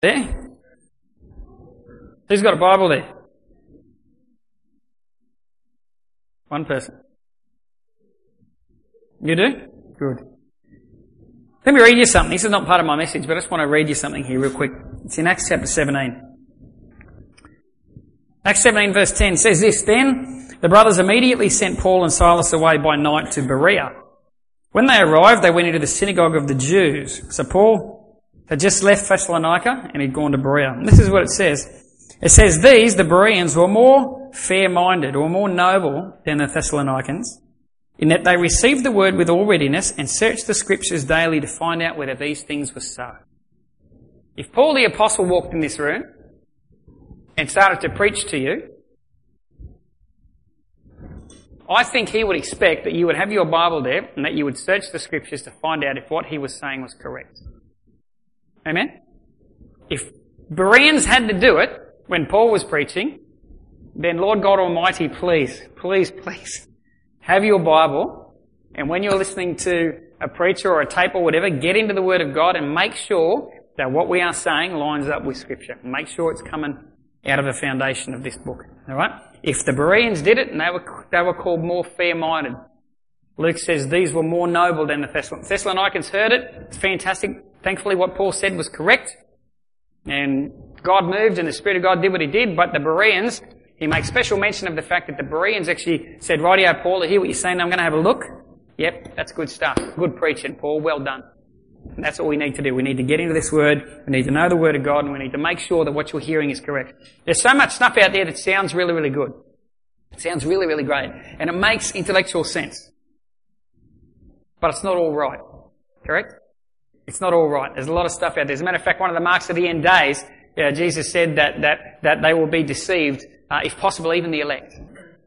There? Who's got a Bible there? One person. You do? Good. Let me read you something. This is not part of my message, but I just want to read you something here real quick. It's in Acts chapter 17. Acts 17 verse 10 says this, Then the brothers immediately sent Paul and Silas away by night to Berea. When they arrived, they went into the synagogue of the Jews. So Paul had just left Thessalonica and he'd gone to Berea. And this is what it says. It says, These, the Bereans, were more fair-minded or more noble than the Thessalonians in that they received the word with all readiness and searched the scriptures daily to find out whether these things were so. If Paul the apostle walked in this room and started to preach to you, I think he would expect that you would have your Bible there and that you would search the scriptures to find out if what he was saying was correct. Amen? If Bereans had to do it when Paul was preaching, then Lord God Almighty, please, please, please, have your Bible, and when you're listening to a preacher or a tape or whatever, get into the Word of God and make sure that what we are saying lines up with Scripture. Make sure it's coming out of the foundation of this book. Alright? If the Bereans did it, and they were, they were called more fair-minded, Luke says these were more noble than the Thessalonians. Thessalonians heard it. It's fantastic. Thankfully what Paul said was correct. And God moved and the Spirit of God did what He did, but the Bereans he makes special mention of the fact that the Bereans actually said, rightio, Paul, I hear what you're saying, I'm going to have a look. Yep, that's good stuff. Good preaching, Paul. Well done. And that's all we need to do. We need to get into this word, we need to know the word of God, and we need to make sure that what you're hearing is correct. There's so much stuff out there that sounds really, really good. It sounds really, really great. And it makes intellectual sense. But it's not all right. Correct? It's not all right. There's a lot of stuff out there. As a matter of fact, one of the marks of the end days, yeah, Jesus said that, that, that they will be deceived uh, if possible, even the elect.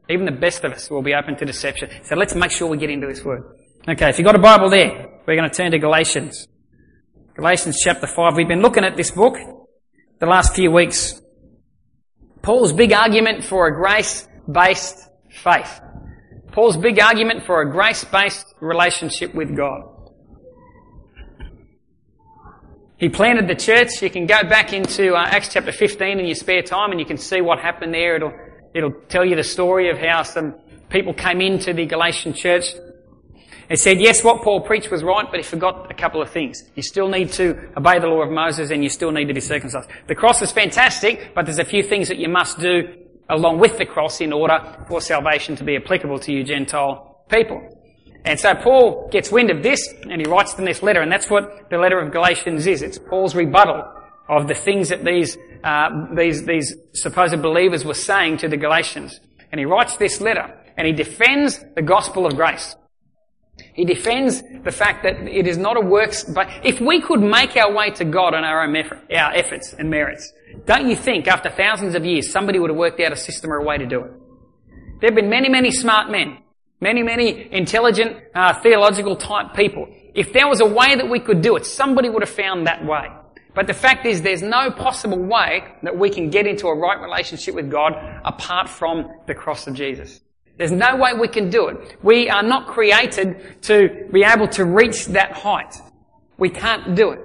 Even the best of us will be open to deception. So let's make sure we get into this word. Okay, if you've got a Bible there, we're going to turn to Galatians. Galatians chapter 5. We've been looking at this book the last few weeks. Paul's big argument for a grace-based faith. Paul's big argument for a grace-based relationship with God. He planted the church. You can go back into uh, Acts chapter 15 in your spare time and you can see what happened there. It'll, it'll tell you the story of how some people came into the Galatian church and said, yes, what Paul preached was right, but he forgot a couple of things. You still need to obey the law of Moses and you still need to be circumcised. The cross is fantastic, but there's a few things that you must do along with the cross in order for salvation to be applicable to you Gentile people. And so Paul gets wind of this and he writes them this letter, and that's what the letter of Galatians is. It's Paul's rebuttal of the things that these, uh, these, these supposed believers were saying to the Galatians. And he writes this letter and he defends the gospel of grace. He defends the fact that it is not a works, but if we could make our way to God on our own effort, our efforts and merits, don't you think after thousands of years somebody would have worked out a system or a way to do it? There have been many, many smart men Many, many intelligent, uh, theological type people. If there was a way that we could do it, somebody would have found that way. But the fact is there's no possible way that we can get into a right relationship with God apart from the cross of Jesus. There's no way we can do it. We are not created to be able to reach that height. We can't do it.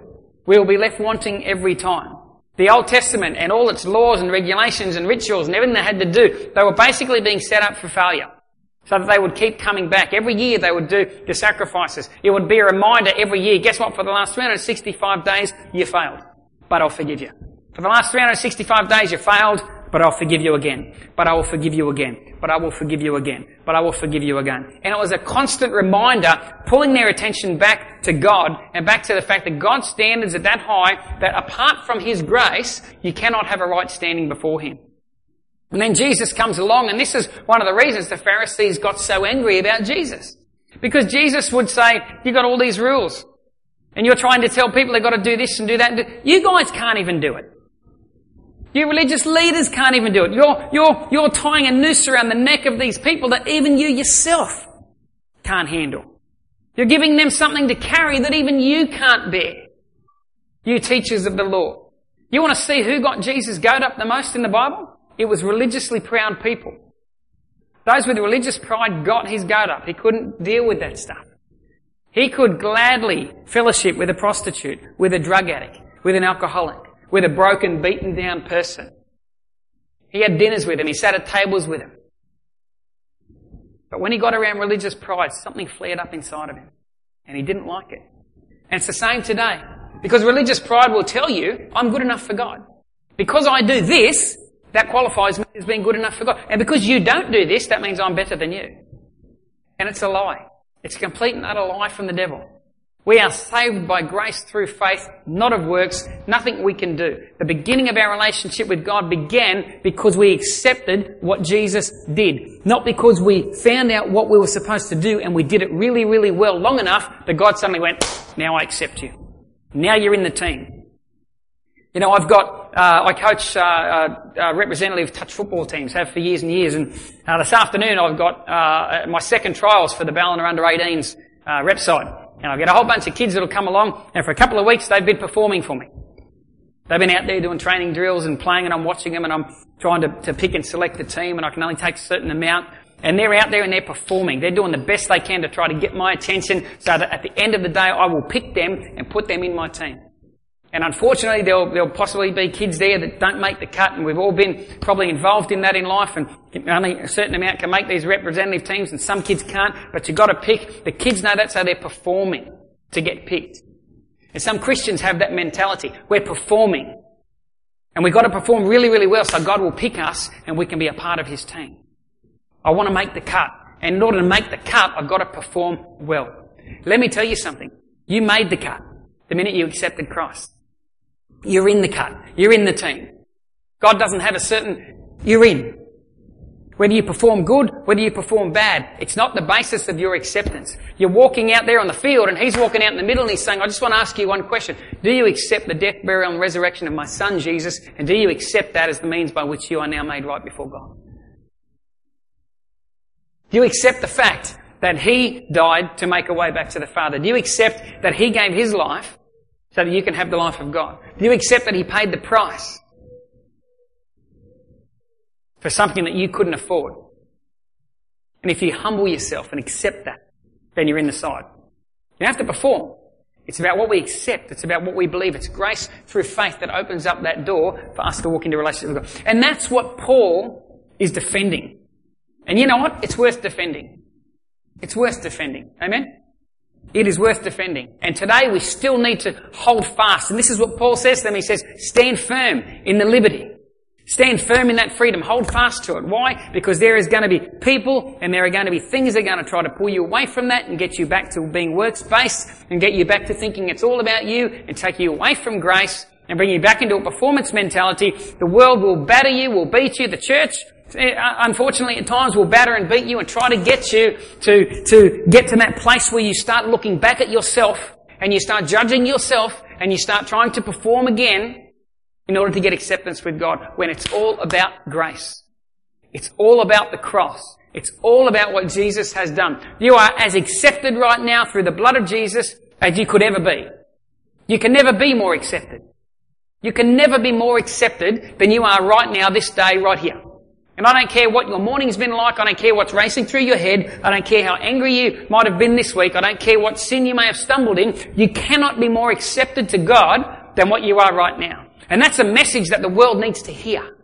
We will be left wanting every time. The Old Testament and all its laws and regulations and rituals and everything they had to do, they were basically being set up for failure so that they would keep coming back. Every year they would do the sacrifices. It would be a reminder every year. Guess what? For the last 365 days, you failed. But I'll forgive you. For the last 365 days, you failed, but I'll forgive you again. But I will forgive you again. But I will forgive you again. But I will forgive you again. And it was a constant reminder, pulling their attention back to God and back to the fact that God's standards are that high that apart from His grace, you cannot have a right standing before Him. And then Jesus comes along, and this is one of the reasons the Pharisees got so angry about Jesus. Because Jesus would say, you got all these rules. And you're trying to tell people they've got to do this and do that. You guys can't even do it. You religious leaders can't even do it. You're, you're, you're tying a noose around the neck of these people that even you yourself can't handle. You're giving them something to carry that even you can't bear. You teachers of the law. You want to see who got Jesus goat up the most in the Bible? It was religiously proud people. Those with religious pride got his goat up. He couldn't deal with that stuff. He could gladly fellowship with a prostitute, with a drug addict, with an alcoholic, with a broken, beaten down person. He had dinners with him. He sat at tables with him. But when he got around religious pride, something flared up inside of him. And he didn't like it. And it's the same today. Because religious pride will tell you, I'm good enough for God. Because I do this, that qualifies me as being good enough for God. And because you don't do this, that means I'm better than you. And it's a lie. It's a complete and utter lie from the devil. We are saved by grace through faith, not of works, nothing we can do. The beginning of our relationship with God began because we accepted what Jesus did. Not because we found out what we were supposed to do and we did it really, really well long enough that God suddenly went, now I accept you. Now you're in the team. You know, I've got, uh, I coach uh, uh, representative touch football teams, have for years and years, and uh, this afternoon I've got uh, my second trials for the Ballina Under 18s uh, rep side. And I get a whole bunch of kids that'll come along, and for a couple of weeks they've been performing for me. They've been out there doing training drills and playing, and I'm watching them, and I'm trying to, to pick and select the team, and I can only take a certain amount. And they're out there and they're performing. They're doing the best they can to try to get my attention so that at the end of the day I will pick them and put them in my team. And unfortunately, there'll, there'll possibly be kids there that don't make the cut, and we've all been probably involved in that in life, and only a certain amount can make these representative teams, and some kids can't, but you've got to pick. The kids know that's how they're performing to get picked. And some Christians have that mentality. We're performing. And we've got to perform really, really well so God will pick us and we can be a part of His team. I want to make the cut. And in order to make the cut, I've got to perform well. Let me tell you something. You made the cut the minute you accepted Christ. You're in the cut. You're in the team. God doesn't have a certain, you're in. Whether you perform good, whether you perform bad, it's not the basis of your acceptance. You're walking out there on the field and he's walking out in the middle and he's saying, I just want to ask you one question. Do you accept the death, burial and resurrection of my son Jesus? And do you accept that as the means by which you are now made right before God? Do you accept the fact that he died to make a way back to the Father? Do you accept that he gave his life so that you can have the life of God? Do you accept that He paid the price for something that you couldn't afford? And if you humble yourself and accept that, then you're in the side. You have to perform. It's about what we accept. It's about what we believe. It's grace through faith that opens up that door for us to walk into relationship with God. And that's what Paul is defending. And you know what? It's worth defending. It's worth defending. Amen? It is worth defending. And today we still need to hold fast. And this is what Paul says to them. He says, stand firm in the liberty. Stand firm in that freedom. Hold fast to it. Why? Because there is going to be people and there are going to be things that are going to try to pull you away from that and get you back to being works based and get you back to thinking it's all about you and take you away from grace and bring you back into a performance mentality. The world will batter you, will beat you. The church Uh, unfortunately, at times will batter and beat you and try to get you to, to get to that place where you start looking back at yourself and you start judging yourself and you start trying to perform again in order to get acceptance with God when it's all about grace. It's all about the cross. It's all about what Jesus has done. You are as accepted right now through the blood of Jesus as you could ever be. You can never be more accepted. You can never be more accepted than you are right now, this day, right here. And I don't care what your morning's been like. I don't care what's racing through your head. I don't care how angry you might have been this week. I don't care what sin you may have stumbled in. You cannot be more accepted to God than what you are right now. And that's a message that the world needs to hear.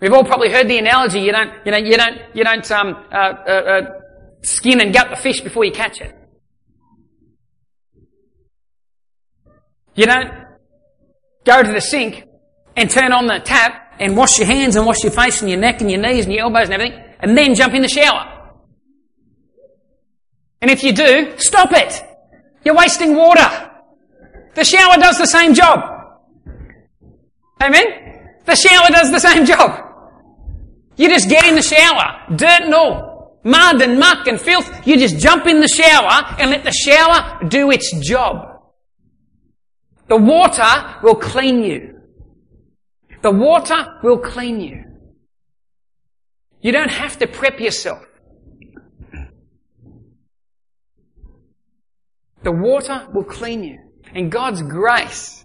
We've all probably heard the analogy. You don't, you know, you don't, you don't um, uh, uh, uh, skin and gut the fish before you catch it. You don't go to the sink and turn on the tap and wash your hands and wash your face and your neck and your knees and your elbows and everything, and then jump in the shower. And if you do, stop it. You're wasting water. The shower does the same job. Amen? The shower does the same job. You just get in the shower, dirt and all, mud and muck and filth. You just jump in the shower and let the shower do its job. The water will clean you. The water will clean you. You don't have to prep yourself. The water will clean you. And God's grace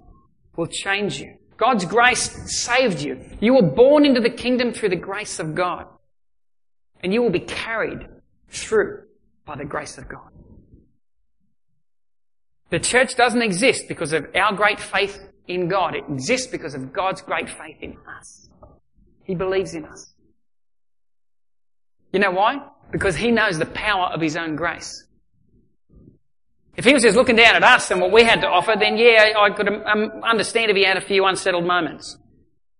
will change you. God's grace saved you. You were born into the kingdom through the grace of God. And you will be carried through by the grace of God. The church doesn't exist because of our great faith in God. It exists because of God's great faith in us. He believes in us. You know why? Because He knows the power of His own grace. If He was just looking down at us and what we had to offer, then yeah, I could um, understand if He had a few unsettled moments.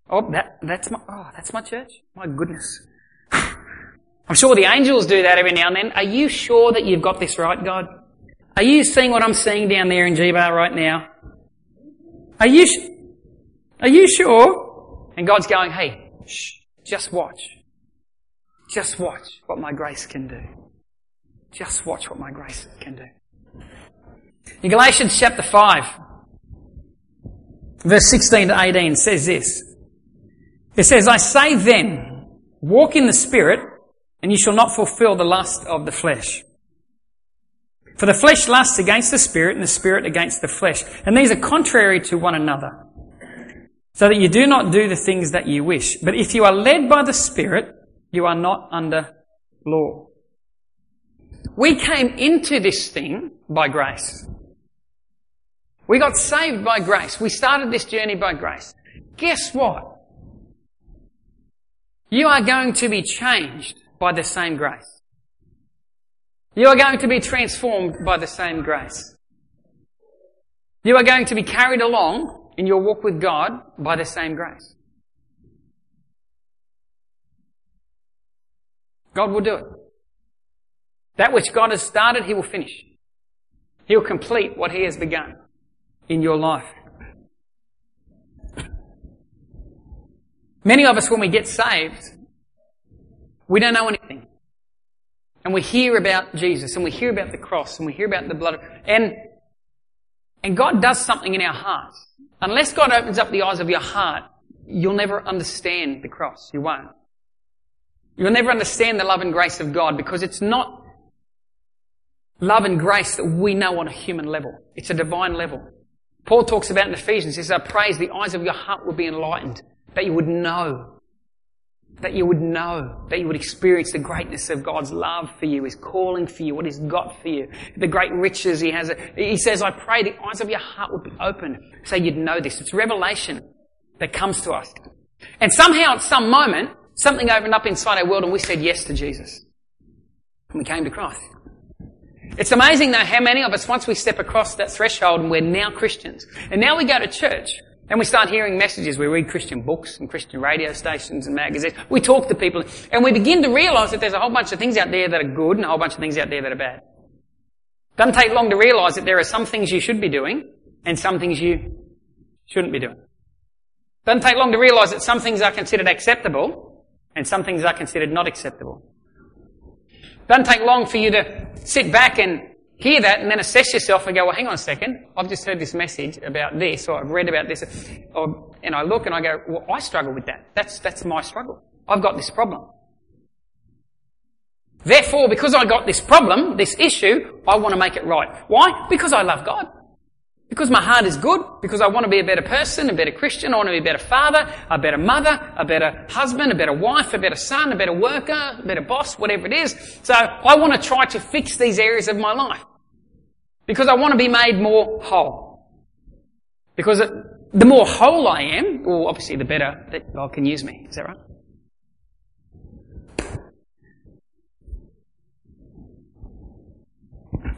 Oh, that, that's my, oh, that's my church? My goodness. I'm sure the angels do that every now and then. Are you sure that you've got this right, God? Are you seeing what I'm seeing down there in G-Bar right now? Are you, sh- are you sure? And God's going, hey, shh, just watch. Just watch what my grace can do. Just watch what my grace can do. In Galatians chapter 5, verse 16 to 18 says this. It says, I say then, walk in the Spirit, and you shall not fulfill the lust of the flesh. For the flesh lusts against the Spirit, and the Spirit against the flesh. And these are contrary to one another. So that you do not do the things that you wish. But if you are led by the Spirit, you are not under law. We came into this thing by grace. We got saved by grace. We started this journey by grace. Guess what? You are going to be changed by the same grace. You are going to be transformed by the same grace. You are going to be carried along in your walk with God by the same grace. God will do it. That which God has started, He will finish. He will complete what He has begun in your life. Many of us, when we get saved, we don't know anything. And we hear about Jesus and we hear about the cross and we hear about the blood. And, and God does something in our hearts. Unless God opens up the eyes of your heart, you'll never understand the cross. You won't. You'll never understand the love and grace of God because it's not love and grace that we know on a human level. It's a divine level. Paul talks about in Ephesians, he says, I praise the eyes of your heart will be enlightened that you would know. That you would know, that you would experience the greatness of God's love for you, His calling for you, what He's got for you, the great riches He has. He says, I pray the eyes of your heart would be open so you'd know this. It's revelation that comes to us. And somehow at some moment, something opened up inside our world and we said yes to Jesus. And we came to Christ. It's amazing though how many of us, once we step across that threshold and we're now Christians, and now we go to church, and we start hearing messages. We read Christian books and Christian radio stations and magazines. We talk to people and we begin to realize that there's a whole bunch of things out there that are good and a whole bunch of things out there that are bad. Doesn't take long to realize that there are some things you should be doing and some things you shouldn't be doing. Doesn't take long to realize that some things are considered acceptable and some things are considered not acceptable. Doesn't take long for you to sit back and hear that and then assess yourself and go, well, hang on a second. I've just heard this message about this or I've read about this. Or, and I look and I go, well, I struggle with that. That's, that's my struggle. I've got this problem. Therefore, because I got this problem, this issue, I want to make it right. Why? Because I love God. Because my heart is good, because I want to be a better person, a better Christian, I want to be a better father, a better mother, a better husband, a better wife, a better son, a better worker, a better boss, whatever it is. So I want to try to fix these areas of my life. Because I want to be made more whole. Because the more whole I am, well obviously the better that God can use me. Is that right?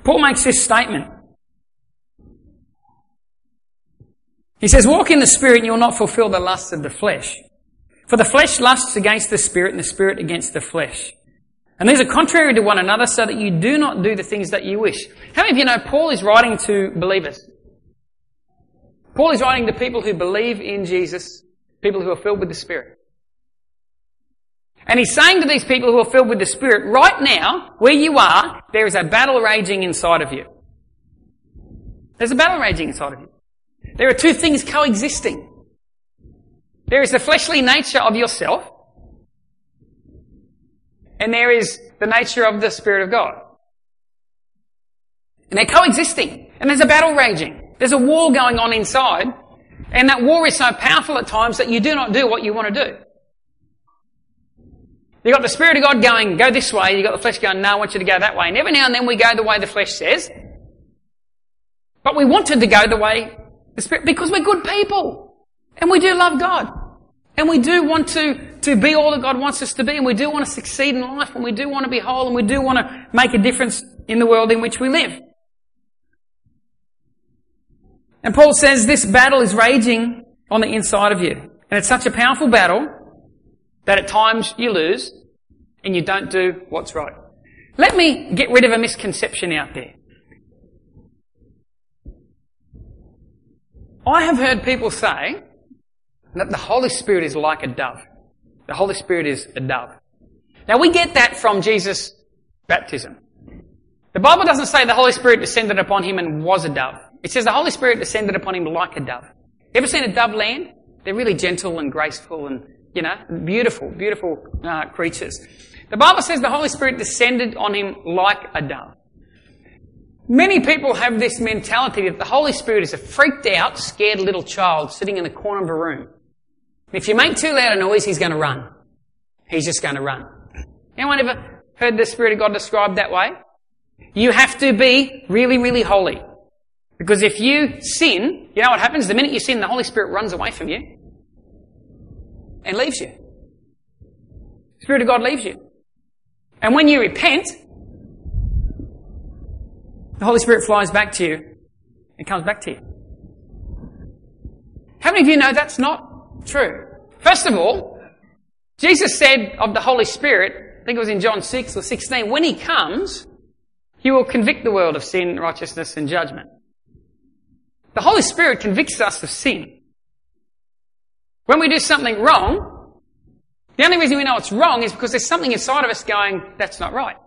Paul makes this statement. He says, walk in the Spirit and you'll not fulfill the lusts of the flesh. For the flesh lusts against the Spirit and the Spirit against the flesh. And these are contrary to one another so that you do not do the things that you wish. How many of you know Paul is writing to believers? Paul is writing to people who believe in Jesus, people who are filled with the Spirit. And he's saying to these people who are filled with the Spirit, right now, where you are, there is a battle raging inside of you. There's a battle raging inside of you. There are two things coexisting. There is the fleshly nature of yourself, and there is the nature of the Spirit of God. And they're coexisting. And there's a battle raging. There's a war going on inside. And that war is so powerful at times that you do not do what you want to do. You've got the Spirit of God going, go this way. You've got the flesh going, no, I want you to go that way. And every now and then we go the way the flesh says. But we wanted to go the way the Spirit, because we're good people. And we do love God. And we do want to, to be all that God wants us to be, and we do want to succeed in life, and we do want to be whole, and we do want to make a difference in the world in which we live. And Paul says this battle is raging on the inside of you. And it's such a powerful battle that at times you lose and you don't do what's right. Let me get rid of a misconception out there. I have heard people say that the Holy Spirit is like a dove. The Holy Spirit is a dove. Now we get that from Jesus' baptism. The Bible doesn't say the Holy Spirit descended upon him and was a dove. It says the Holy Spirit descended upon him like a dove. Ever seen a dove land? They're really gentle and graceful and, you know, beautiful, beautiful uh, creatures. The Bible says the Holy Spirit descended on him like a dove. Many people have this mentality that the Holy Spirit is a freaked out, scared little child sitting in the corner of a room. If you make too loud a noise, he's going to run. He's just going to run. Anyone ever heard the Spirit of God described that way? You have to be really, really holy. Because if you sin, you know what happens? The minute you sin, the Holy Spirit runs away from you and leaves you. The Spirit of God leaves you. And when you repent, the Holy Spirit flies back to you and comes back to you. How many of you know that's not true? First of all, Jesus said of the Holy Spirit, I think it was in John 6 or 16, when He comes, He will convict the world of sin, righteousness and judgment. The Holy Spirit convicts us of sin. When we do something wrong, the only reason we know it's wrong is because there's something inside of us going, that's not right.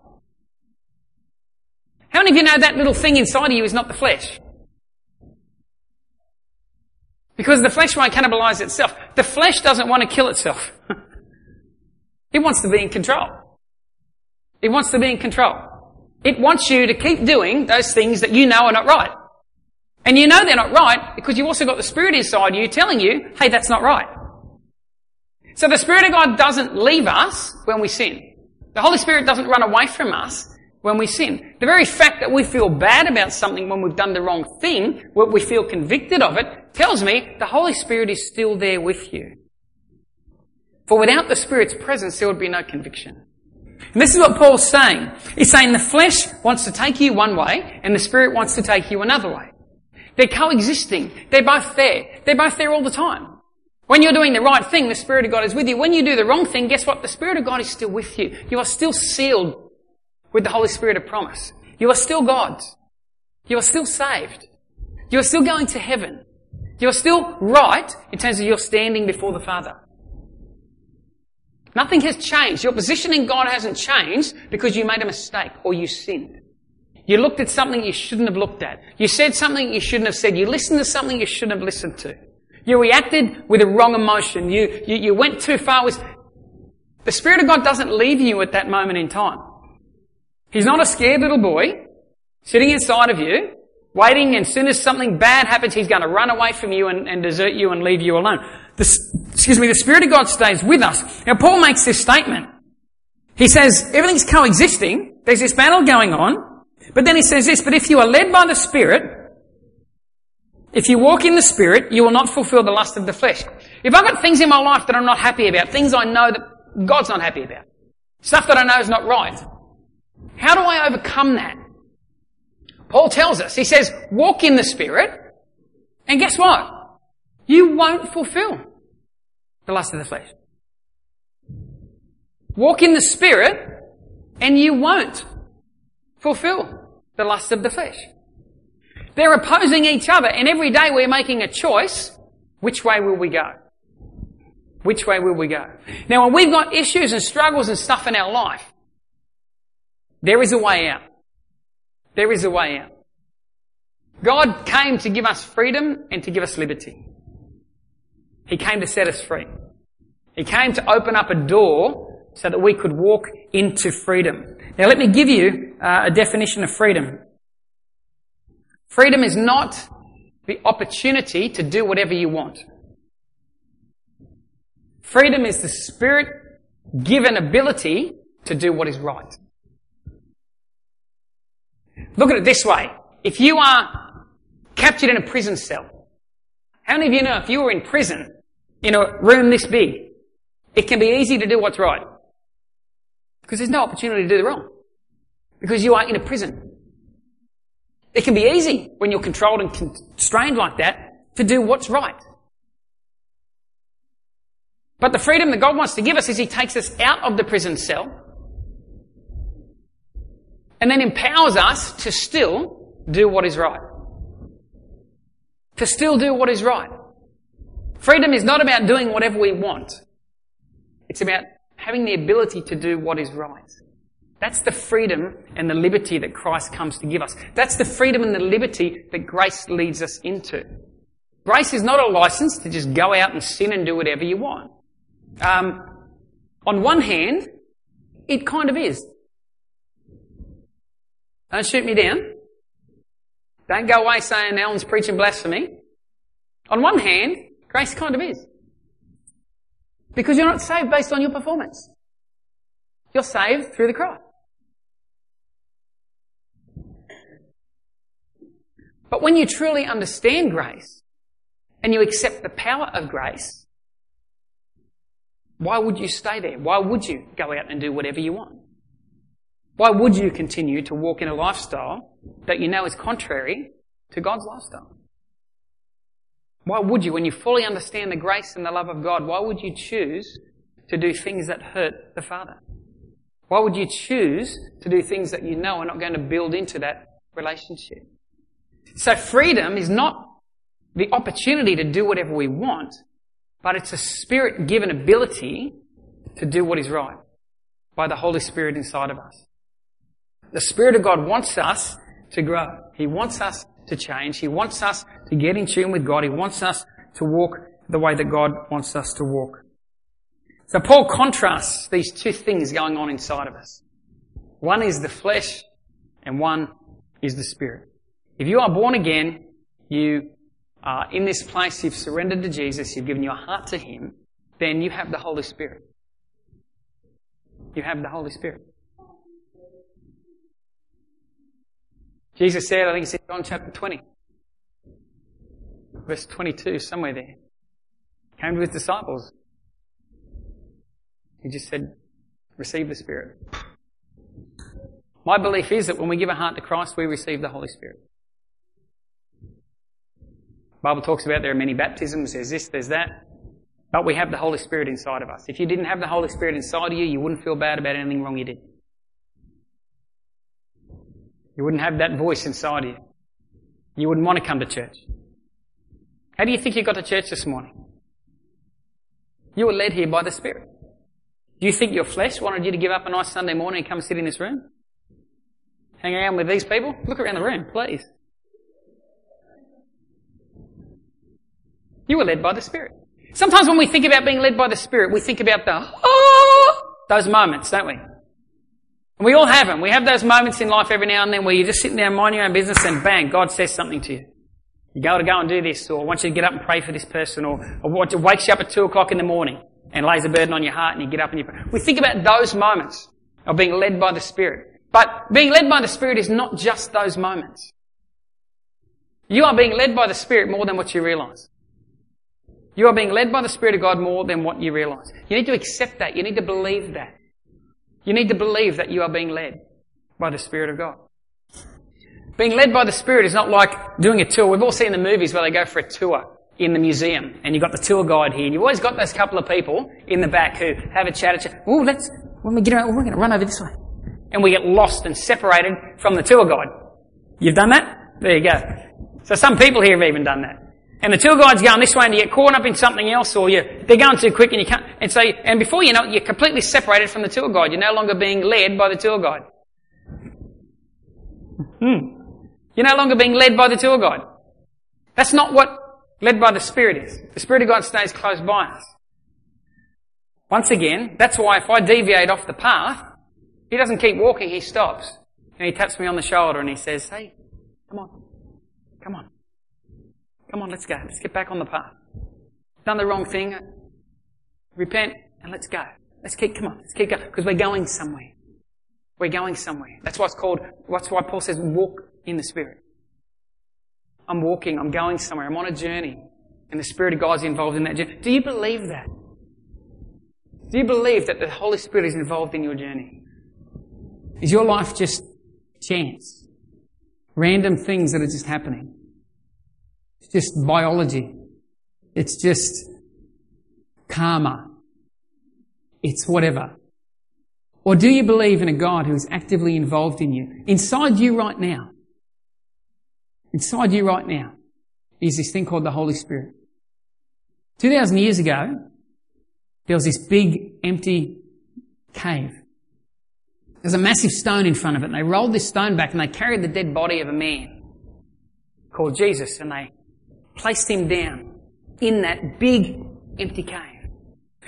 How many of you know that little thing inside of you is not the flesh? Because the flesh won't cannibalize itself. The flesh doesn't want to kill itself. it wants to be in control. It wants to be in control. It wants you to keep doing those things that you know are not right. And you know they're not right because you've also got the Spirit inside you telling you, hey, that's not right. So the Spirit of God doesn't leave us when we sin. The Holy Spirit doesn't run away from us when we sin. The very fact that we feel bad about something when we've done the wrong thing, we feel convicted of it, tells me the Holy Spirit is still there with you. For without the Spirit's presence, there would be no conviction. And this is what Paul's saying. He's saying the flesh wants to take you one way and the Spirit wants to take you another way. They're coexisting. They're both there. They're both there all the time. When you're doing the right thing, the Spirit of God is with you. When you do the wrong thing, guess what? The Spirit of God is still with you. You are still sealed with the Holy Spirit of promise. You are still God's. You are still saved. You are still going to heaven. You are still right in terms of your standing before the Father. Nothing has changed. Your position in God hasn't changed because you made a mistake or you sinned. You looked at something you shouldn't have looked at. You said something you shouldn't have said. You listened to something you shouldn't have listened to. You reacted with a wrong emotion. You, you, you went too far with... The Spirit of God doesn't leave you at that moment in time. He's not a scared little boy sitting inside of you, waiting, and as soon as something bad happens, he's going to run away from you and, and desert you and leave you alone. The, excuse me, the Spirit of God stays with us. Now, Paul makes this statement. He says, everything's coexisting. There's this battle going on. But then he says this, but if you are led by the Spirit, if you walk in the Spirit, you will not fulfill the lust of the flesh. If I've got things in my life that I'm not happy about, things I know that God's not happy about, stuff that I know is not right, how do I overcome that? Paul tells us, he says, walk in the Spirit, and guess what? You won't fulfill the lust of the flesh. Walk in the Spirit, and you won't fulfill the lust of the flesh. They're opposing each other, and every day we're making a choice. Which way will we go? Which way will we go? Now, when we've got issues and struggles and stuff in our life, there is a way out. There is a way out. God came to give us freedom and to give us liberty. He came to set us free. He came to open up a door so that we could walk into freedom. Now let me give you uh, a definition of freedom. Freedom is not the opportunity to do whatever you want. Freedom is the spirit given ability to do what is right. Look at it this way. If you are captured in a prison cell. How many of you know if you were in prison, in a room this big, it can be easy to do what's right? Because there's no opportunity to do the wrong. Because you are in a prison. It can be easy when you're controlled and constrained like that to do what's right. But the freedom that God wants to give us is He takes us out of the prison cell and then empowers us to still do what is right. To still do what is right. Freedom is not about doing whatever we want. It's about having the ability to do what is right. That's the freedom and the liberty that Christ comes to give us. That's the freedom and the liberty that grace leads us into. Grace is not a license to just go out and sin and do whatever you want. Um, on one hand, it kind of is. Don't shoot me down. Don't go away saying Alan's preaching blasphemy. On one hand, grace kind of is. Because you're not saved based on your performance. You're saved through the cross. But when you truly understand grace and you accept the power of grace, why would you stay there? Why would you go out and do whatever you want? Why would you continue to walk in a lifestyle that you know is contrary to God's lifestyle? Why would you, when you fully understand the grace and the love of God, why would you choose to do things that hurt the Father? Why would you choose to do things that you know are not going to build into that relationship? So freedom is not the opportunity to do whatever we want, but it's a spirit given ability to do what is right by the Holy Spirit inside of us. The Spirit of God wants us to grow. He wants us to change. He wants us to get in tune with God. He wants us to walk the way that God wants us to walk. So Paul contrasts these two things going on inside of us. One is the flesh and one is the spirit. If you are born again, you are in this place, you've surrendered to Jesus, you've given your heart to Him, then you have the Holy Spirit. You have the Holy Spirit. Jesus said, I think it's in John chapter 20, verse 22, somewhere there. Came to his disciples. He just said, receive the Spirit. My belief is that when we give a heart to Christ, we receive the Holy Spirit. Bible talks about there are many baptisms, there's this, there's that. But we have the Holy Spirit inside of us. If you didn't have the Holy Spirit inside of you, you wouldn't feel bad about anything wrong you did. You wouldn't have that voice inside you. You wouldn't want to come to church. How do you think you got to church this morning? You were led here by the Spirit. Do you think your flesh wanted you to give up a nice Sunday morning and come sit in this room? Hang around with these people? Look around the room, please. You were led by the Spirit. Sometimes when we think about being led by the Spirit, we think about the, oh, those moments, don't we? And we all have them. We have those moments in life every now and then where you're just sitting there minding your own business and bang, God says something to you. You go to go and do this, or I want you to get up and pray for this person, or, or wakes you up at two o'clock in the morning and lays a burden on your heart and you get up and you pray. We think about those moments of being led by the Spirit. But being led by the Spirit is not just those moments. You are being led by the Spirit more than what you realize. You are being led by the Spirit of God more than what you realize. You need to accept that. You need to believe that. You need to believe that you are being led by the Spirit of God. Being led by the Spirit is not like doing a tour. We've all seen the movies where they go for a tour in the museum and you've got the tour guide here and you've always got those couple of people in the back who have a chat. chat. Oh, let's, when we get out, we're going to run over this way. And we get lost and separated from the tour guide. You've done that? There you go. So some people here have even done that. And the tour guide's going this way and you get caught up in something else or you, they're going too quick and you can't, and so, and before you know it, you're completely separated from the tour guide. You're no longer being led by the tour guide. Hmm. You're no longer being led by the tour guide. That's not what led by the Spirit is. The Spirit of God stays close by us. Once again, that's why if I deviate off the path, He doesn't keep walking, He stops. And He taps me on the shoulder and He says, hey, come on. Come on. Come on, let's go. Let's get back on the path. Done the wrong thing. Repent and let's go. Let's keep, come on, let's keep going. Because we're going somewhere. We're going somewhere. That's why it's called, that's why Paul says walk in the Spirit. I'm walking, I'm going somewhere, I'm on a journey, and the Spirit of God's involved in that journey. Do you believe that? Do you believe that the Holy Spirit is involved in your journey? Is your life just chance? Random things that are just happening? It's just biology. It's just karma. It's whatever. Or do you believe in a God who is actively involved in you? Inside you right now. Inside you right now is this thing called the Holy Spirit. 2,000 years ago, there was this big empty cave. There's a massive stone in front of it and they rolled this stone back and they carried the dead body of a man called Jesus and they placed him down in that big empty cave.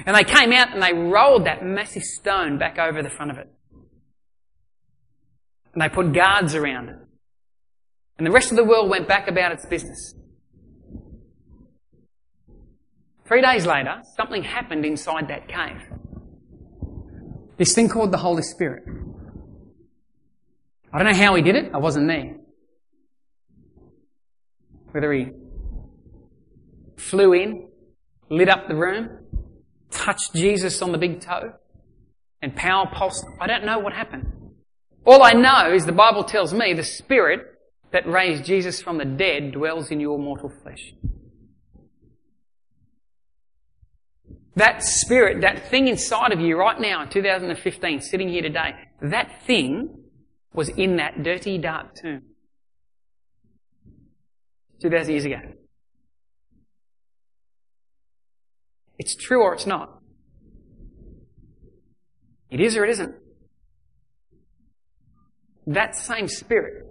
And they came out and they rolled that massive stone back over the front of it. And they put guards around it. And the rest of the world went back about its business. Three days later, something happened inside that cave. This thing called the Holy Spirit. I don't know how he did it. I wasn't there. Whether he flew in, lit up the room, touched Jesus on the big toe and power pulsed. I don't know what happened. All I know is the Bible tells me the Spirit that raised Jesus from the dead dwells in your mortal flesh. That spirit, that thing inside of you right now in 2015, sitting here today, that thing was in that dirty, dark tomb. 2,000 years ago. It's true or it's not. It is or it isn't. That same spirit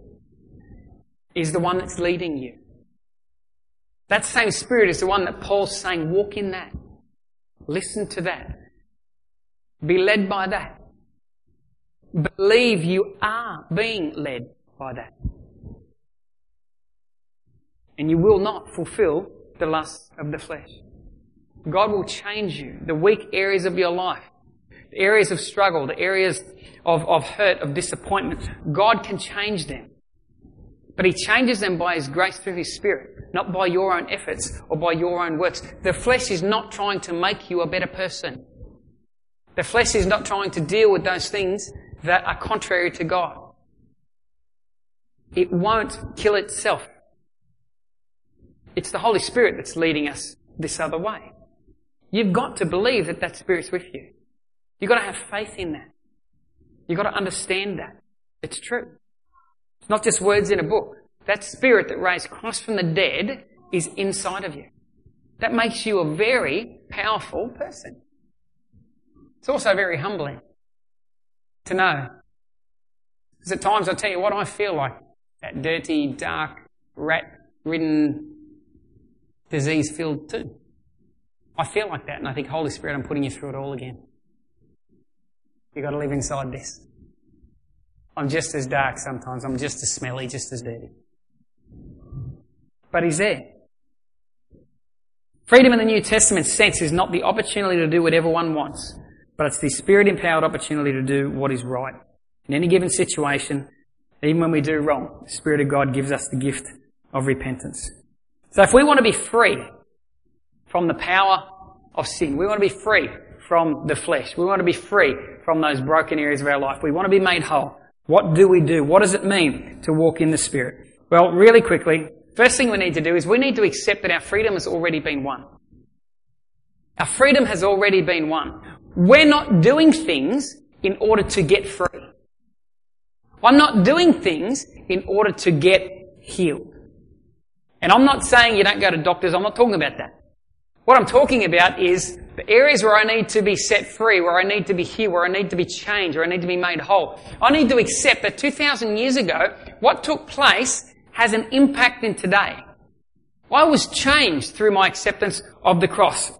is the one that's leading you. That same spirit is the one that Paul's saying, walk in that. Listen to that. Be led by that. Believe you are being led by that. And you will not fulfill the lusts of the flesh. God will change you. The weak areas of your life, the areas of struggle, the areas of, of hurt, of disappointment, God can change them. But He changes them by His grace through His Spirit, not by your own efforts or by your own works. The flesh is not trying to make you a better person. The flesh is not trying to deal with those things that are contrary to God. It won't kill itself. It's the Holy Spirit that's leading us this other way. You've got to believe that that Spirit's with you. You've got to have faith in that. You've got to understand that. It's true. It's not just words in a book. That Spirit that raised Christ from the dead is inside of you. That makes you a very powerful person. It's also very humbling to know. Because at times I tell you what I feel like. That dirty, dark, rat-ridden, disease-filled too. I feel like that and I think, Holy Spirit, I'm putting you through it all again. You've got to live inside this. I'm just as dark sometimes. I'm just as smelly, just as dirty. But He's there. Freedom in the New Testament sense is not the opportunity to do whatever one wants, but it's the Spirit empowered opportunity to do what is right. In any given situation, even when we do wrong, the Spirit of God gives us the gift of repentance. So if we want to be free from the power of sin. We want to be free from the flesh. We want to be free from those broken areas of our life. We want to be made whole. What do we do? What does it mean to walk in the Spirit? Well, really quickly, first thing we need to do is we need to accept that our freedom has already been won. Our freedom has already been won. We're not doing things in order to get free. I'm not doing things in order to get healed. And I'm not saying you don't go to doctors. I'm not talking about that. What I'm talking about is the areas where I need to be set free, where I need to be healed, where I need to be changed, where I need to be made whole. I need to accept that 2,000 years ago, what took place has an impact in today. I was changed through my acceptance of the cross.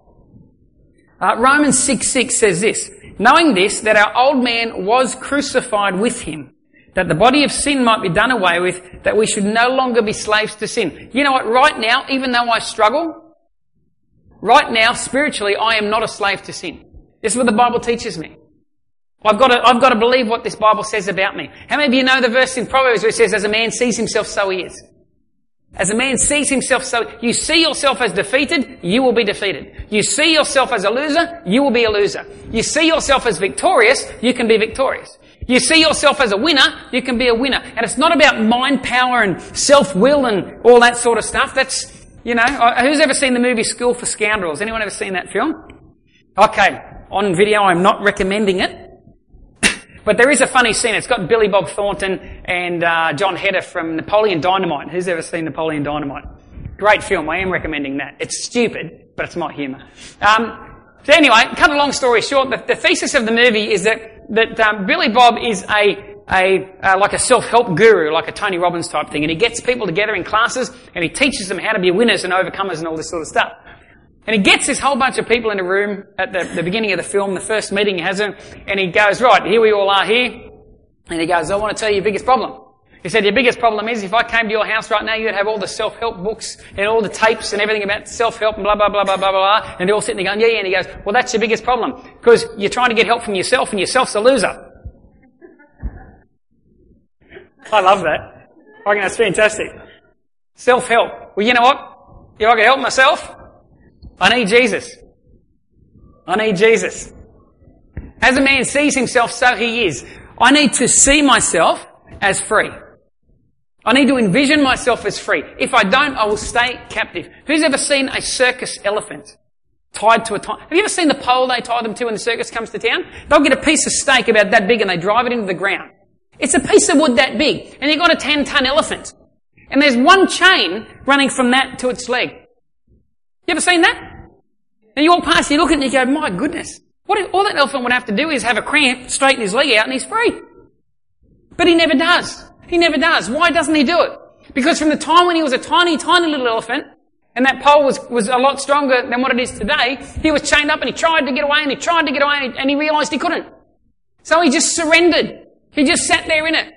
Uh, Romans 6 6 says this, knowing this, that our old man was crucified with him, that the body of sin might be done away with, that we should no longer be slaves to sin. You know what? Right now, even though I struggle, Right now, spiritually, I am not a slave to sin. This is what the Bible teaches me. I've got to, I've got to believe what this Bible says about me. How many of you know the verse in Proverbs where it says, as a man sees himself, so he is? As a man sees himself so, you see yourself as defeated, you will be defeated. You see yourself as a loser, you will be a loser. You see yourself as victorious, you can be victorious. You see yourself as a winner, you can be a winner. And it's not about mind power and self-will and all that sort of stuff. That's, you know, who's ever seen the movie School for Scoundrels? Anyone ever seen that film? Okay, on video I'm not recommending it. but there is a funny scene. It's got Billy Bob Thornton and uh, Jon Heder from Napoleon Dynamite. Who's ever seen Napoleon Dynamite? Great film. I am recommending that. It's stupid, but it's my humour. Um, so anyway, cut a long story short, the, the thesis of the movie is that that um, Billy Bob is a a uh, like a self-help guru, like a Tony Robbins type thing, and he gets people together in classes and he teaches them how to be winners and overcomers and all this sort of stuff. And he gets this whole bunch of people in a room at the, the beginning of the film, the first meeting he has them, and he goes, right, here we all are here. And he goes, I want to tell you your biggest problem. He said, your biggest problem is if I came to your house right now, you'd have all the self-help books and all the tapes and everything about self-help and blah, blah, blah, blah, blah, blah. And they're all sitting there going, yeah, yeah. And he goes, well, that's your biggest problem. Because you're trying to get help from yourself and yourself's a loser. I love that. I think that's fantastic. Self-help. Well, you know what? If I can help myself, I need Jesus. I need Jesus. As a man sees himself, so he is. I need to see myself as free. I need to envision myself as free. If I don't, I will stay captive. Who's ever seen a circus elephant tied to a tie? Have you ever seen the pole they tie them to when the circus comes to town? They'll get a piece of stake about that big and they drive it into the ground. It's a piece of wood that big, and you've got a 10 ton elephant. And there's one chain running from that to its leg. You ever seen that? And you walk past, you look at it and you go, my goodness. What if, all that elephant would have to do is have a cramp, straighten his leg out, and he's free. But he never does. He never does. Why doesn't he do it? Because from the time when he was a tiny, tiny little elephant, and that pole was, was a lot stronger than what it is today, he was chained up and he tried to get away and he tried to get away and he, and he realized he couldn't. So he just surrendered. He just sat there in it.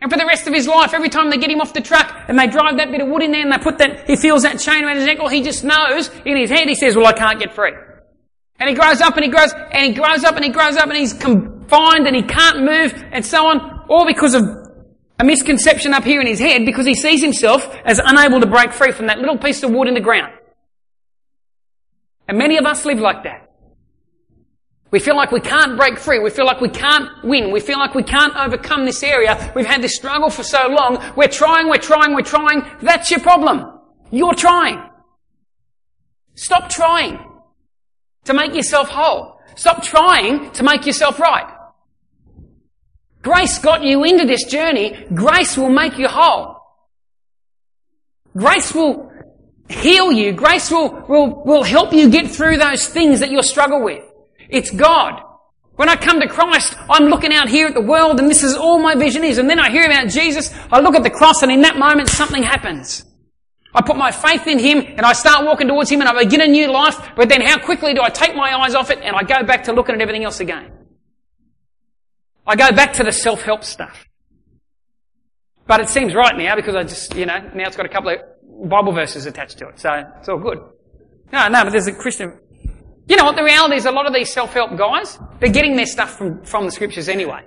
And for the rest of his life, every time they get him off the truck and they drive that bit of wood in there and they put that, he feels that chain around his ankle, he just knows in his head, he says, well, I can't get free. And he grows up and he grows, and he grows up and he grows up and he's confined and he can't move and so on, all because of a misconception up here in his head because he sees himself as unable to break free from that little piece of wood in the ground. And many of us live like that. We feel like we can't break free. We feel like we can't win. We feel like we can't overcome this area. We've had this struggle for so long. We're trying, we're trying, we're trying. That's your problem. You're trying. Stop trying to make yourself whole. Stop trying to make yourself right. Grace got you into this journey. Grace will make you whole. Grace will heal you. Grace will, will, will help you get through those things that you struggle with. It's God. When I come to Christ, I'm looking out here at the world and this is all my vision is. And then I hear about Jesus, I look at the cross and in that moment something happens. I put my faith in Him and I start walking towards Him and I begin a new life, but then how quickly do I take my eyes off it and I go back to looking at everything else again? I go back to the self-help stuff. But it seems right now because I just, you know, now it's got a couple of Bible verses attached to it, so it's all good. No, no, but there's a Christian you know what? The reality is a lot of these self-help guys, they're getting their stuff from, from the scriptures anyway.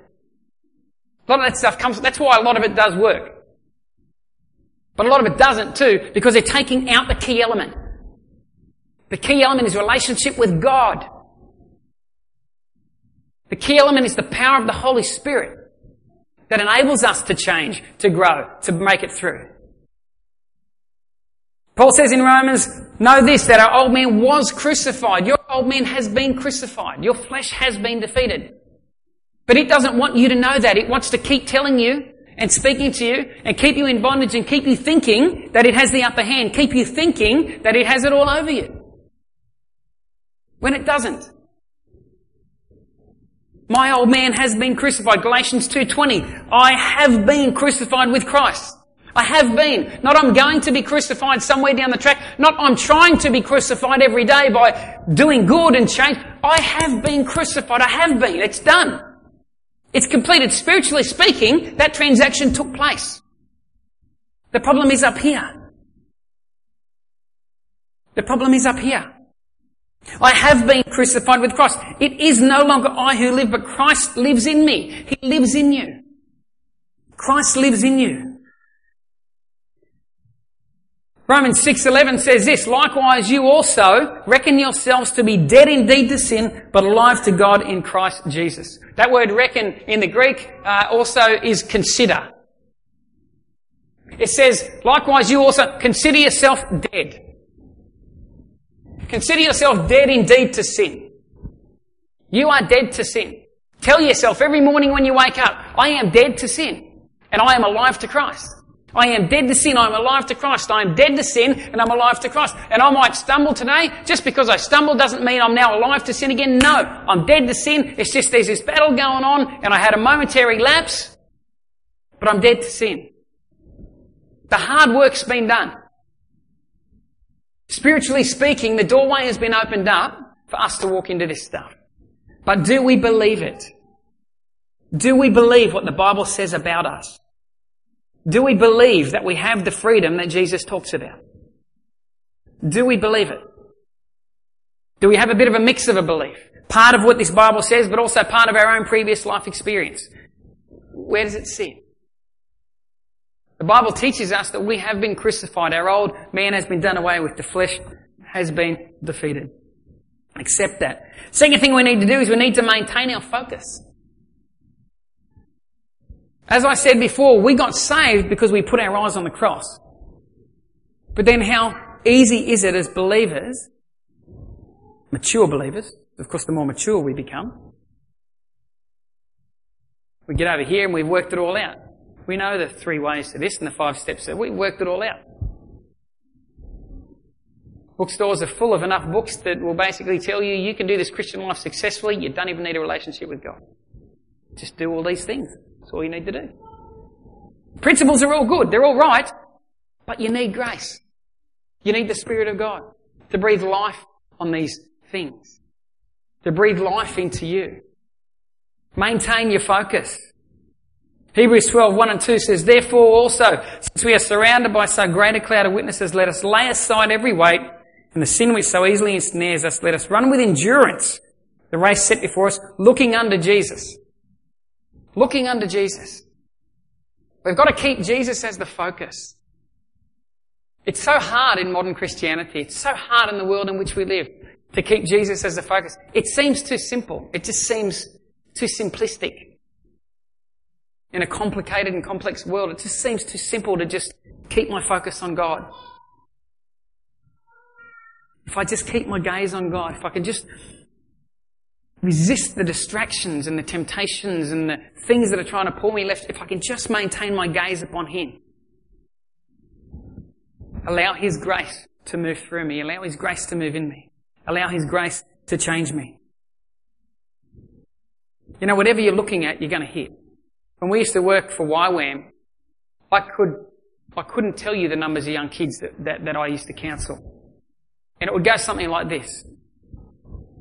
A lot of that stuff comes, that's why a lot of it does work. But a lot of it doesn't too, because they're taking out the key element. The key element is relationship with God. The key element is the power of the Holy Spirit that enables us to change, to grow, to make it through. Paul says in Romans, know this, that our old man was crucified. Your old man has been crucified. Your flesh has been defeated. But it doesn't want you to know that. It wants to keep telling you and speaking to you and keep you in bondage and keep you thinking that it has the upper hand. Keep you thinking that it has it all over you. When it doesn't. My old man has been crucified. Galatians 2.20. I have been crucified with Christ. I have been. Not I'm going to be crucified somewhere down the track. Not I'm trying to be crucified every day by doing good and change. I have been crucified. I have been. It's done. It's completed. Spiritually speaking, that transaction took place. The problem is up here. The problem is up here. I have been crucified with Christ. It is no longer I who live, but Christ lives in me. He lives in you. Christ lives in you. Romans 6:11 says this, likewise you also reckon yourselves to be dead indeed to sin, but alive to God in Christ Jesus. That word reckon in the Greek uh, also is consider. It says, likewise you also consider yourself dead. Consider yourself dead indeed to sin. You are dead to sin. Tell yourself every morning when you wake up, I am dead to sin and I am alive to Christ. I am dead to sin, I am alive to Christ. I am dead to sin and I'm alive to Christ. And I might stumble today. Just because I stumble doesn't mean I'm now alive to sin again. No, I'm dead to sin. It's just there's this battle going on and I had a momentary lapse, but I'm dead to sin. The hard work's been done. Spiritually speaking, the doorway has been opened up for us to walk into this stuff. But do we believe it? Do we believe what the Bible says about us? Do we believe that we have the freedom that Jesus talks about? Do we believe it? Do we have a bit of a mix of a belief? Part of what this Bible says, but also part of our own previous life experience. Where does it sit? The Bible teaches us that we have been crucified. Our old man has been done away with. The flesh has been defeated. Accept that. Second thing we need to do is we need to maintain our focus. As I said before, we got saved because we put our eyes on the cross. But then how easy is it as believers, mature believers, of course the more mature we become, we get over here and we've worked it all out. We know the three ways to this and the five steps. So we worked it all out. Bookstores are full of enough books that will basically tell you you can do this Christian life successfully. You don't even need a relationship with God. Just do all these things. That's all you need to do. Principles are all good. They're all right. But you need grace. You need the Spirit of God to breathe life on these things. To breathe life into you. Maintain your focus. Hebrews 12, 1 and 2 says, Therefore also, since we are surrounded by so great a cloud of witnesses, let us lay aside every weight and the sin which so easily ensnares us. Let us run with endurance the race set before us, looking unto Jesus Looking unto Jesus. We've got to keep Jesus as the focus. It's so hard in modern Christianity. It's so hard in the world in which we live to keep Jesus as the focus. It seems too simple. It just seems too simplistic. In a complicated and complex world, it just seems too simple to just keep my focus on God. If I just keep my gaze on God, if I can just resist the distractions and the temptations and the things that are trying to pull me left, if I can just maintain my gaze upon Him. Allow His grace to move through me. Allow His grace to move in me. Allow His grace to change me. You know, whatever you're looking at, you're going to hit. When we used to work for YWAM, I could, I couldn't tell you the numbers of young kids that, that, that I used to counsel. And it would go something like this.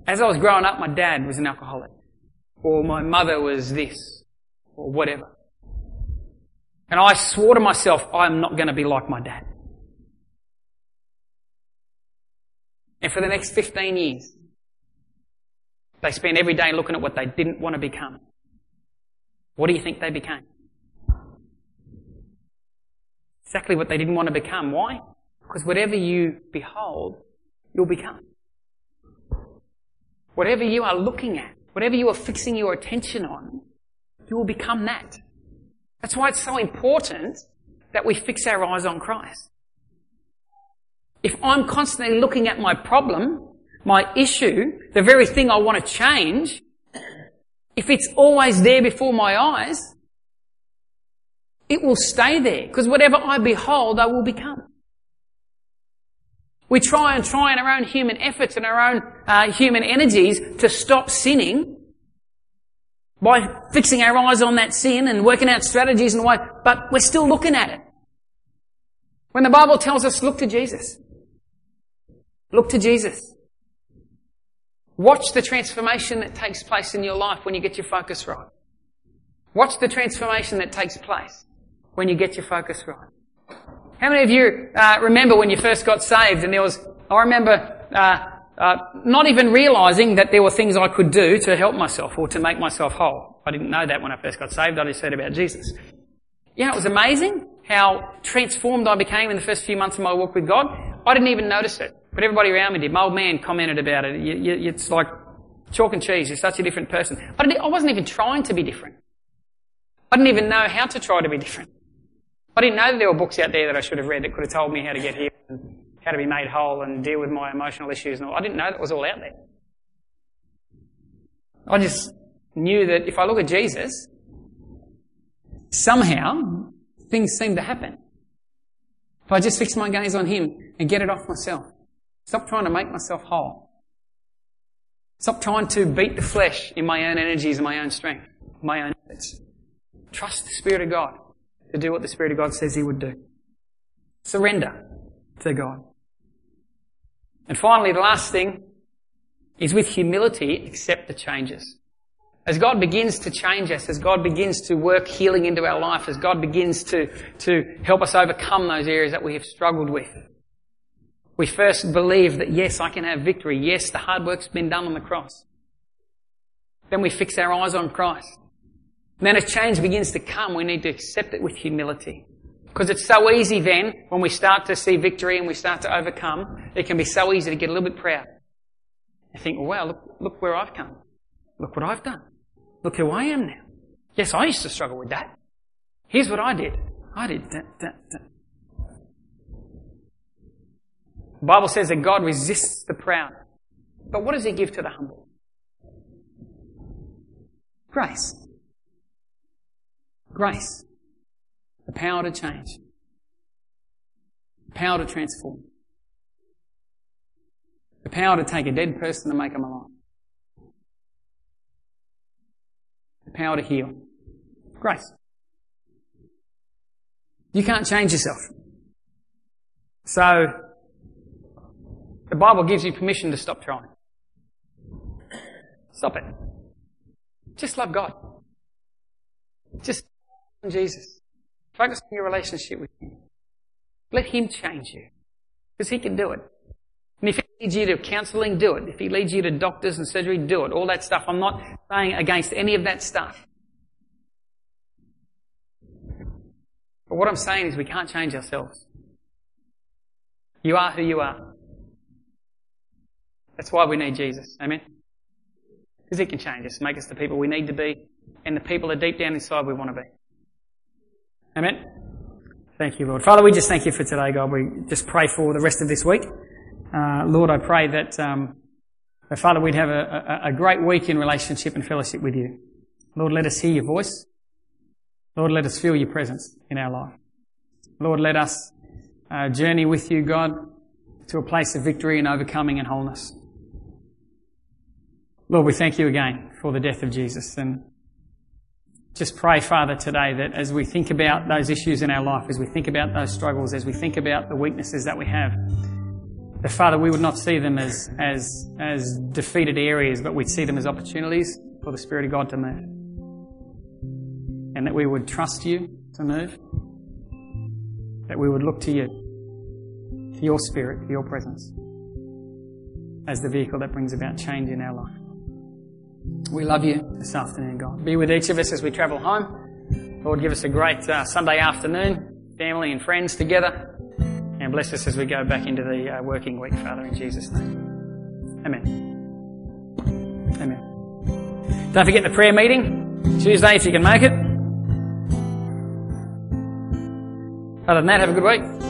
As I was growing up, my dad was an alcoholic. Or my mother was this. Or whatever. And I swore to myself, I'm not going to be like my dad. And for the next 15 years, they spent every day looking at what they didn't want to become. What do you think they became? Exactly what they didn't want to become. Why? Because whatever you behold, you'll become. Whatever you are looking at, whatever you are fixing your attention on, you will become that. That's why it's so important that we fix our eyes on Christ. If I'm constantly looking at my problem, my issue, the very thing I want to change, if it's always there before my eyes, it will stay there because whatever I behold, I will become. We try and try in our own human efforts and our own uh, human energies to stop sinning by fixing our eyes on that sin and working out strategies and why, but we're still looking at it. When the Bible tells us, look to Jesus. Look to Jesus. Watch the transformation that takes place in your life when you get your focus right. Watch the transformation that takes place when you get your focus right. How many of you uh, remember when you first got saved and there was, I remember uh, uh, not even realizing that there were things I could do to help myself or to make myself whole. I didn't know that when I first got saved. I just heard about Jesus. Yeah, it was amazing how transformed I became in the first few months of my walk with God. I didn't even notice it, but everybody around me did. My old man commented about it. You, you, it's like chalk and cheese. You're such a different person. I, I wasn't even trying to be different. I didn't even know how to try to be different. I didn't know that there were books out there that I should have read that could have told me how to get here and how to be made whole and deal with my emotional issues and all. I didn't know that was all out there. I just knew that if I look at Jesus, somehow things seem to happen. If I just fix my gaze on Him and get it off myself. Stop trying to make myself whole. Stop trying to beat the flesh in my own energies and my own strength, my own efforts. Trust the Spirit of God to do what the Spirit of God says He would do. Surrender to God. And finally, the last thing is with humility, accept the changes. As God begins to change us, as God begins to work healing into our life, as God begins to, to help us overcome those areas that we have struggled with, we first believe that yes, I can have victory. Yes, the hard work's been done on the cross. Then we fix our eyes on Christ. Then as change begins to come, we need to accept it with humility. Because it's so easy then, when we start to see victory and we start to overcome, it can be so easy to get a little bit proud. And think, well, wow, look, look where I've come. Look what I've done. Look who I am now. Yes, I used to struggle with that. Here's what I did. I did that, that, that. The Bible says that God resists the proud. But what does He give to the humble? Grace. Grace. The power to change. The power to transform. The power to take a dead person and make them alive. The power to heal. Grace. You can't change yourself. So, the Bible gives you permission to stop trying. Stop it. Just love God. Just Jesus. Focus on your relationship with Him. Let Him change you. Because He can do it. And if He leads you to counselling, do it. If He leads you to doctors and surgery, do it. All that stuff. I'm not saying against any of that stuff. But what I'm saying is we can't change ourselves. You are who you are. That's why we need Jesus. Amen? Because He can change us, make us the people we need to be, and the people that deep down inside we want to be. Amen? Thank you, Lord. Father, we just thank you for today, God. We just pray for the rest of this week. Uh, Lord, I pray that, um, that, Father, we'd have a, a, a great week in relationship and fellowship with you. Lord, let us hear your voice. Lord, let us feel your presence in our life. Lord, let us uh, journey with you, God, to a place of victory and overcoming and wholeness. Lord, we thank you again for the death of Jesus and just pray, Father, today that as we think about those issues in our life, as we think about those struggles, as we think about the weaknesses that we have, that Father, we would not see them as, as, as defeated areas, but we'd see them as opportunities for the Spirit of God to move. And that we would trust you to move. That we would look to you, to your Spirit, to your presence, as the vehicle that brings about change in our life. We love you this afternoon, God. Be with each of us as we travel home. Lord, give us a great uh, Sunday afternoon, family and friends together, and bless us as we go back into the uh, working week, Father, in Jesus' name. Amen. Amen. Don't forget the prayer meeting, Tuesday if you can make it. Other than that, have a good week.